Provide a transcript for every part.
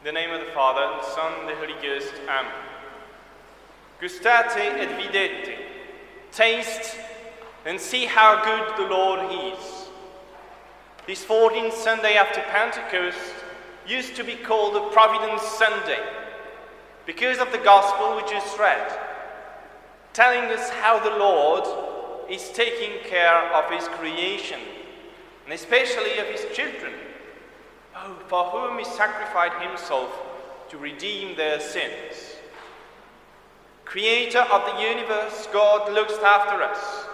In the name of the Father, the Son, and the Holy Ghost. Amen. Gustate et videte. Taste and see how good the Lord is. This 14th Sunday after Pentecost used to be called the Providence Sunday because of the Gospel we just read, telling us how the Lord is taking care of His creation and especially of His children, for whom He sacrificed Himself to redeem their sins. Creator of the universe, God looks after us.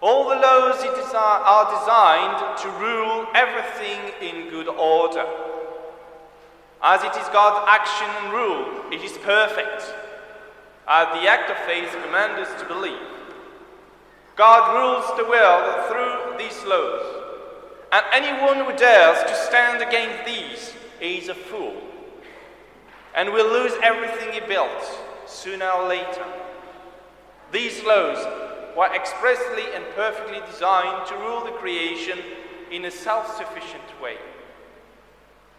All the laws are designed to rule everything in good order. As it is God's action and rule, it is perfect. As the act of faith commands us to believe. God rules the world through these laws, and anyone who dares to stand against these is a fool and will lose everything he built sooner or later. These laws were expressly and perfectly designed to rule the creation in a self sufficient way.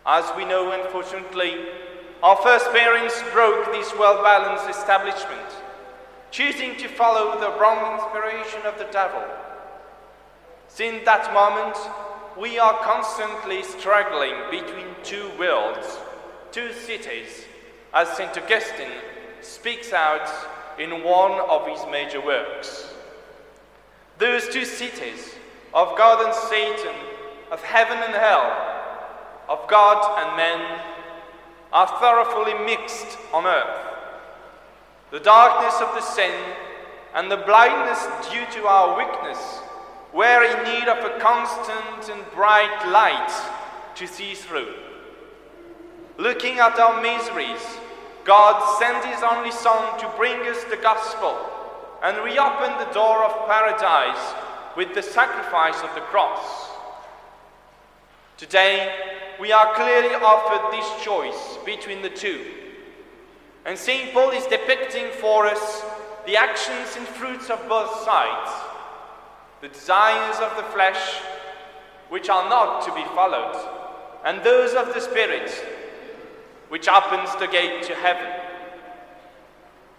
As we know, unfortunately, our first parents broke this well balanced establishment, choosing to follow the wrong inspiration of the devil. Since that moment, we are constantly struggling between two worlds, two cities, as St. Augustine speaks out in one of his major works. Those two cities, of God and Satan, of heaven and hell, of God and men, are thoroughly mixed on earth. The darkness of the sin and the blindness due to our weakness were in need of a constant and bright light to see through. Looking at our miseries, God sent His only Son to bring us the gospel and reopen the door of paradise with the sacrifice of the cross. Today, we are clearly offered this choice between the two. And St. Paul is depicting for us the actions and fruits of both sides the desires of the flesh, which are not to be followed, and those of the Spirit, which opens the gate to heaven.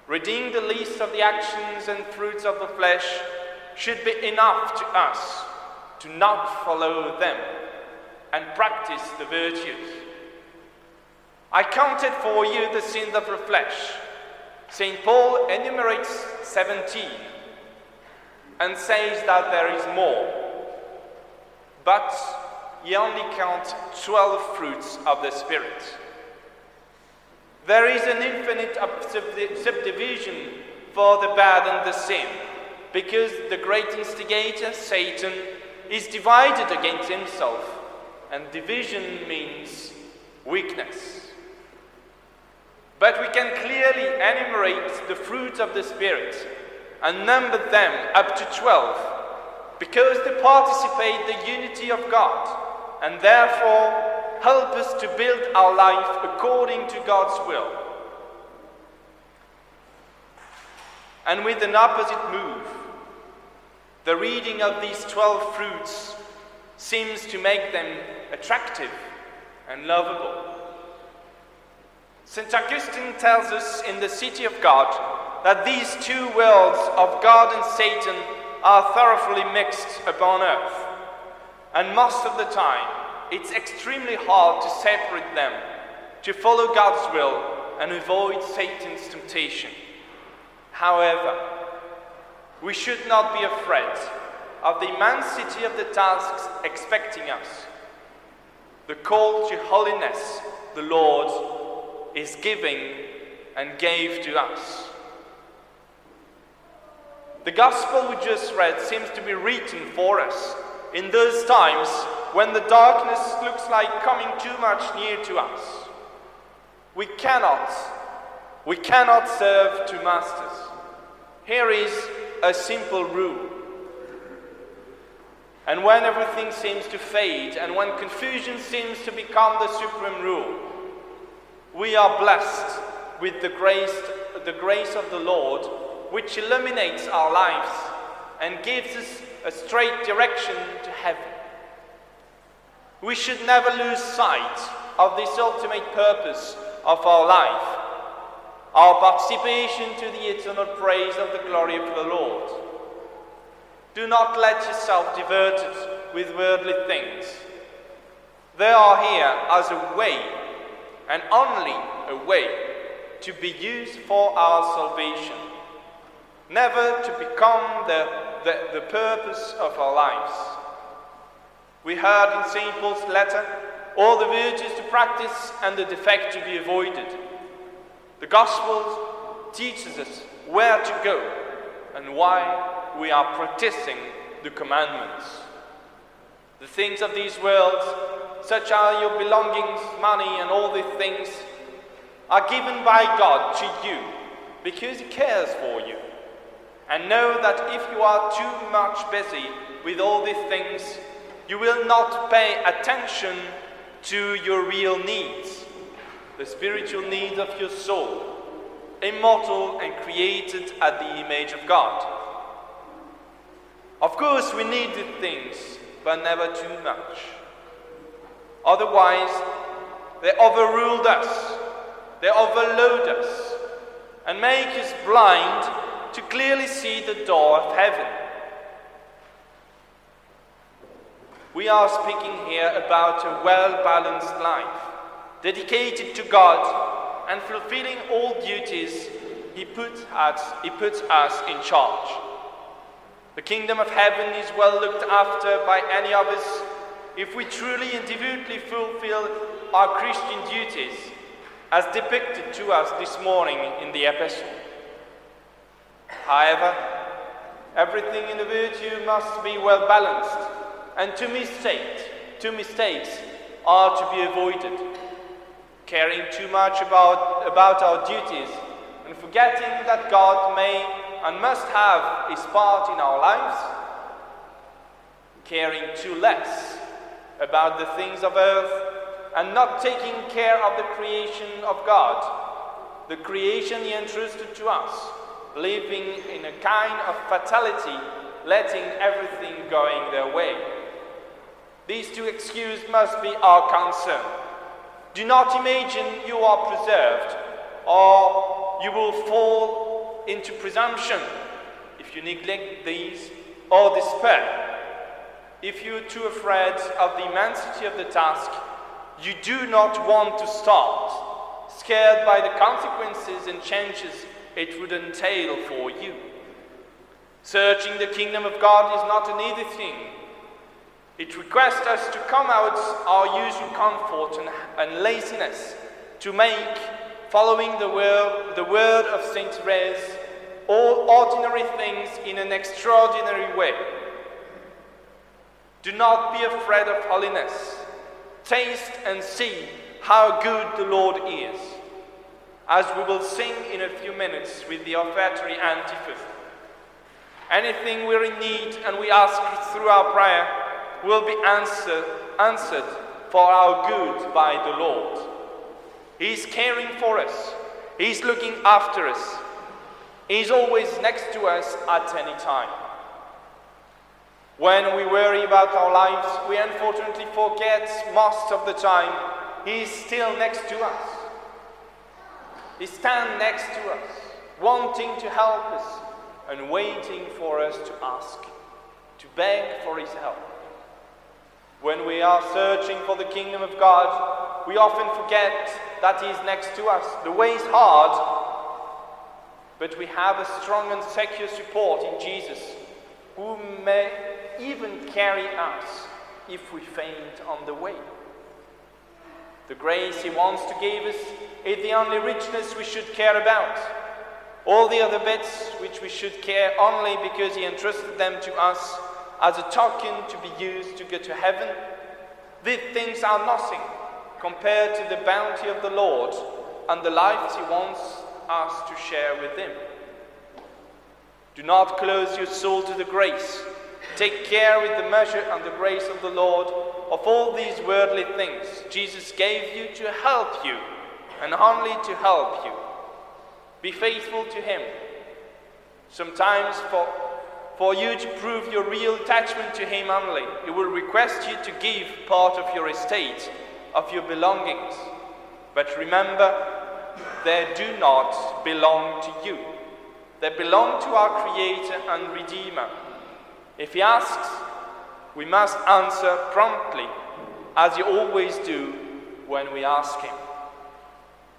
Redeem the least of the actions and fruits of the flesh should be enough to us to not follow them and practice the virtues. I counted for you the sins of the flesh. St. Paul enumerates 17 and says that there is more. But he only counts 12 fruits of the Spirit. There is an infinite subdivision for the bad and the sin, because the great instigator, Satan, is divided against himself, and division means weakness. But we can clearly enumerate the fruits of the Spirit and number them up to 12 because they participate the unity of God and therefore help us to build our life according to God's will. And with an opposite move, the reading of these 12 fruits seems to make them attractive and lovable. St. Augustine tells us in The City of God that these two worlds of God and Satan are thoroughly mixed upon earth. And most of the time, it's extremely hard to separate them, to follow God's will and avoid Satan's temptation. However, we should not be afraid of the immensity of the tasks expecting us. The call to holiness the Lord is giving and gave to us. The gospel we just read seems to be written for us in those times when the darkness looks like coming too much near to us. We cannot, we cannot serve two masters. Here is a simple rule. And when everything seems to fade and when confusion seems to become the supreme rule, we are blessed with the grace, the grace of the Lord, which illuminates our lives and gives us a straight direction to heaven. We should never lose sight of this ultimate purpose of our life, our participation to the eternal praise of the glory of the Lord. Do not let yourself diverted with worldly things. They are here as a way, and only a way, to be used for our salvation, never to become the, the, the purpose of our lives. We heard in St. Paul's letter all the virtues to practice and the defect to be avoided. The Gospel teaches us where to go and why we are practicing the commandments. The things of these worlds, such are your belongings, money, and all these things, are given by God to you because He cares for you. And know that if you are too much busy with all these things, you will not pay attention to your real needs, the spiritual needs of your soul, immortal and created at the image of God. Of course, we need the things, but never too much. Otherwise, they overruled us, they overload us, and make us blind to clearly see the door of heaven. We are speaking here about a well balanced life, dedicated to God and fulfilling all duties He puts us, he puts us in charge. The kingdom of heaven is well looked after by any of us if we truly and devoutly fulfill our Christian duties as depicted to us this morning in the epistle. However, everything in the virtue must be well balanced and two mistakes, two mistakes are to be avoided. Caring too much about, about our duties and forgetting that God may and must have his part in our lives. Caring too less about the things of earth and not taking care of the creation of God, the creation he entrusted to us, living in a kind of fatality, letting everything going their way. These two excuses must be our concern. Do not imagine you are preserved, or you will fall into presumption if you neglect these, or despair. If you are too afraid of the immensity of the task, you do not want to start, scared by the consequences and changes it would entail for you. Searching the kingdom of God is not an easy thing. It requests us to come out our usual comfort and, and laziness to make, following the word, the word of Saint Therese, all ordinary things in an extraordinary way. Do not be afraid of holiness. Taste and see how good the Lord is, as we will sing in a few minutes with the offertory antiphon. Anything we're in need and we ask through our prayer, will be answer, answered for our good by the Lord. He's caring for us, He's looking after us, He's always next to us at any time. When we worry about our lives, we unfortunately forget most of the time He's still next to us. He stands next to us, wanting to help us and waiting for us to ask, to beg for His help. When we are searching for the kingdom of God, we often forget that He is next to us. The way is hard, but we have a strong and secure support in Jesus, who may even carry us if we faint on the way. The grace He wants to give us is the only richness we should care about. All the other bits which we should care only because He entrusted them to us as a token to be used to get to heaven, these things are nothing compared to the bounty of the Lord and the lives He wants us to share with Him. Do not close your soul to the grace. Take care with the measure and the grace of the Lord of all these worldly things Jesus gave you to help you and only to help you. Be faithful to Him. Sometimes for for you to prove your real attachment to Him only. He will request you to give part of your estate of your belongings, but remember, they do not belong to you. They belong to our Creator and Redeemer. If He asks, we must answer promptly, as you always do when we ask Him.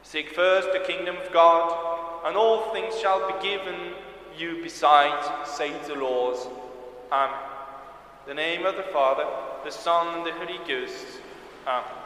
Seek first the kingdom of God, and all things shall be given you besides, saith the Lord. Amen. The name of the Father, the Son, and the Holy Ghost. Amen.